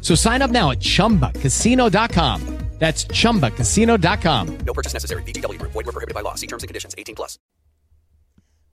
So sign up now at ChumbaCasino.com. That's ChumbaCasino.com. No purchase necessary. VGW. Void were prohibited by law. See terms and conditions. 18 plus.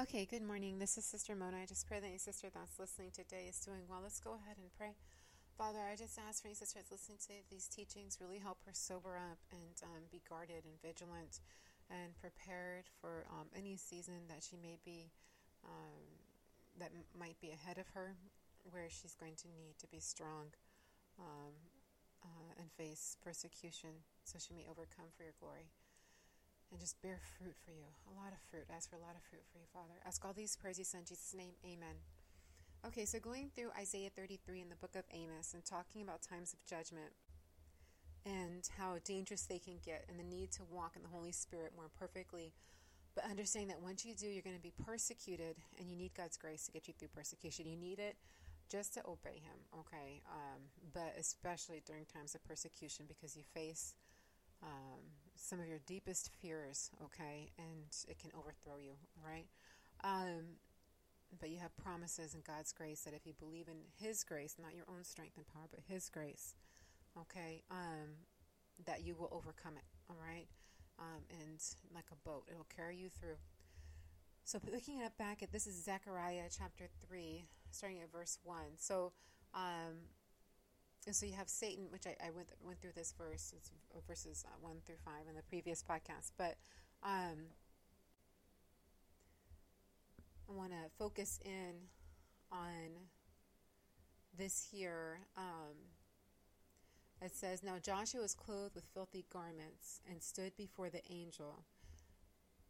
Okay, good morning. This is Sister Mona. I just pray that your sister that's listening today is doing well. Let's go ahead and pray. Father, I just ask for your sister that's listening to these teachings, really help her sober up and um, be guarded and vigilant and prepared for um, any season that she may be, um, that m- might be ahead of her, where she's going to need to be strong um, uh, and face persecution so she may overcome for your glory and just bear fruit for you. A lot of fruit. Ask for a lot of fruit for you, Father. Ask all these prayers you in Jesus' name. Amen. Okay, so going through Isaiah 33 in the book of Amos and talking about times of judgment and how dangerous they can get and the need to walk in the Holy Spirit more perfectly. But understanding that once you do, you're going to be persecuted and you need God's grace to get you through persecution. You need it just to obey Him, okay? Um, but especially during times of persecution because you face um, some of your deepest fears, okay? And it can overthrow you, right? Um, but you have promises in God's grace that if you believe in His grace, not your own strength and power, but His grace, okay, um, that you will overcome it, all right? Um, and like a boat, it'll carry you through. So, looking at back at this is Zechariah chapter 3, starting at verse 1. So, um, and so you have Satan, which I, I went went through this verse, it's verses uh, 1 through 5 in the previous podcast, but um, I want to focus in on this here. Um, it says, Now Joshua was clothed with filthy garments and stood before the angel.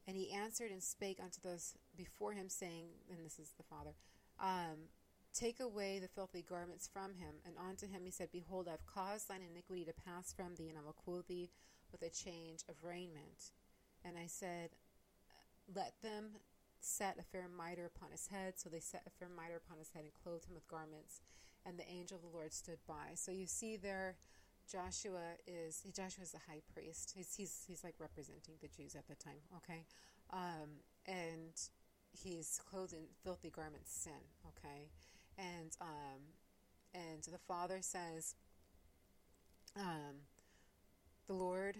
And he answered and spake unto those before him, saying, and this is the Father, um, Take away the filthy garments from him. And unto him he said, Behold, I have caused thine iniquity to pass from thee, and I will clothe thee with a change of raiment. And I said, Let them set a fair mitre upon his head. So they set a fair mitre upon his head and clothed him with garments. And the angel of the Lord stood by. So you see there, Joshua is Joshua is the high priest. He's he's he's like representing the Jews at the time. Okay, um, and he's clothed in filthy garments, sin. Okay, and um, and the Father says, um, the Lord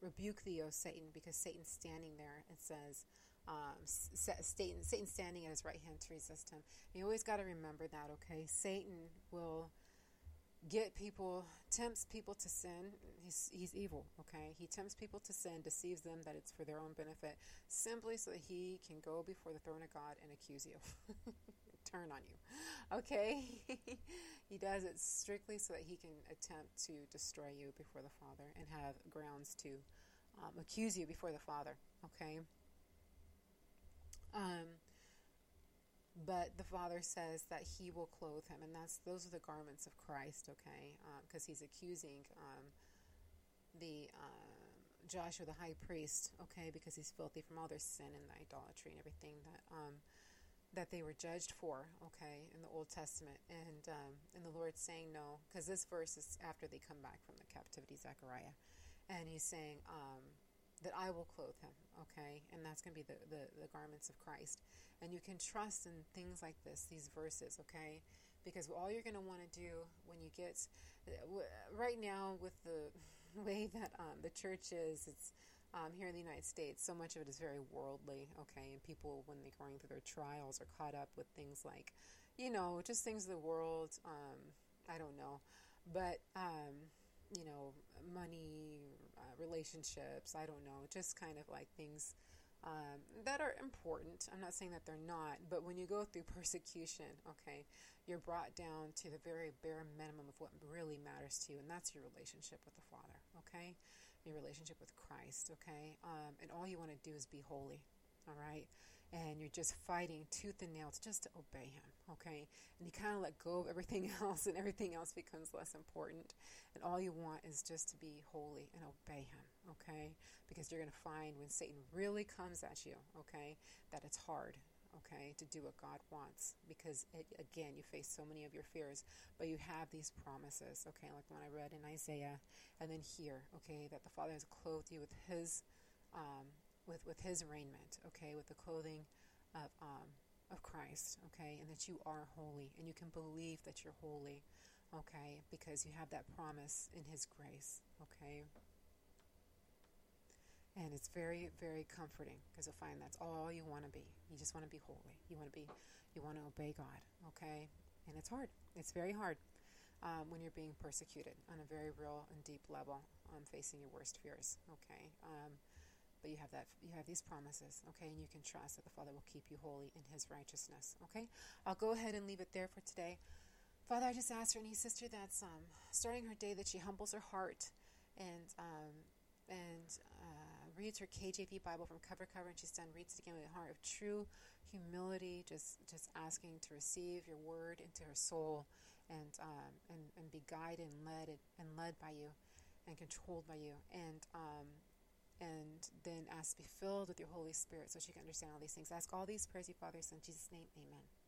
rebuke thee, O Satan, because Satan's standing there and says, um, Satan, Satan standing at his right hand to resist him. And you always got to remember that, okay? Satan will get people, tempts people to sin. He's, he's evil, okay? He tempts people to sin, deceives them that it's for their own benefit, simply so that he can go before the throne of God and accuse you, turn on you, okay? he does it strictly so that he can attempt to destroy you before the Father and have grounds to um, accuse you before the Father, okay? Um, but the father says that he will clothe him and that's those are the garments of christ okay? Because um, he's accusing um, the uh, joshua the high priest okay? Because he's filthy from all their sin and the idolatry and everything that um, that they were judged for okay in the old testament. And um, and the lord's saying no because this verse is after they come back from the captivity zechariah. And he's saying um, that I will clothe him, okay? And that's going to be the, the, the, garments of Christ. And you can trust in things like this, these verses, okay? Because all you're going to want to do when you get, right now with the way that um, the church is, it's um, here in the United States, so much of it is very worldly, okay? And people, when they're going through their trials, are caught up with things like, you know, just things of the world. Um, I don't know. But, um, you know, money, uh, relationships, I don't know, just kind of like things um, that are important. I'm not saying that they're not, but when you go through persecution, okay, you're brought down to the very bare minimum of what really matters to you, and that's your relationship with the Father, okay? Your relationship with Christ, okay? Um, and all you want to do is be holy, all right? And you're just fighting tooth and nail just to obey Him, okay? And you kind of let go of everything else, and everything else becomes less important. And all you want is just to be holy and obey Him, okay? Because you're going to find when Satan really comes at you, okay, that it's hard, okay, to do what God wants because, it, again, you face so many of your fears, but you have these promises, okay, like when I read in Isaiah and then here, okay, that the Father has clothed you with His. Um, with, with his raiment, okay, with the clothing of, um, of Christ, okay, and that you are holy and you can believe that you're holy, okay, because you have that promise in his grace, okay. And it's very, very comforting because you'll find that's all you want to be. You just want to be holy. You want to be, you want to obey God, okay? And it's hard. It's very hard um, when you're being persecuted on a very real and deep level, um, facing your worst fears, okay? Um, but you have that you have these promises okay? And you can trust that the father will keep you holy in his righteousness okay? I'll go ahead and leave it there for today. Father i just ask for any sister that's um, starting her day that she humbles her heart and um, and uh, reads her kjv bible from cover to cover and she's done reads it again with a heart of true humility just just asking to receive your word into her soul and um, and, and be guided and led and led by you and controlled by you. And um, and then ask be filled with your Holy Spirit so she can understand all these things. Ask all these prayers, you Father, in Jesus' name, amen.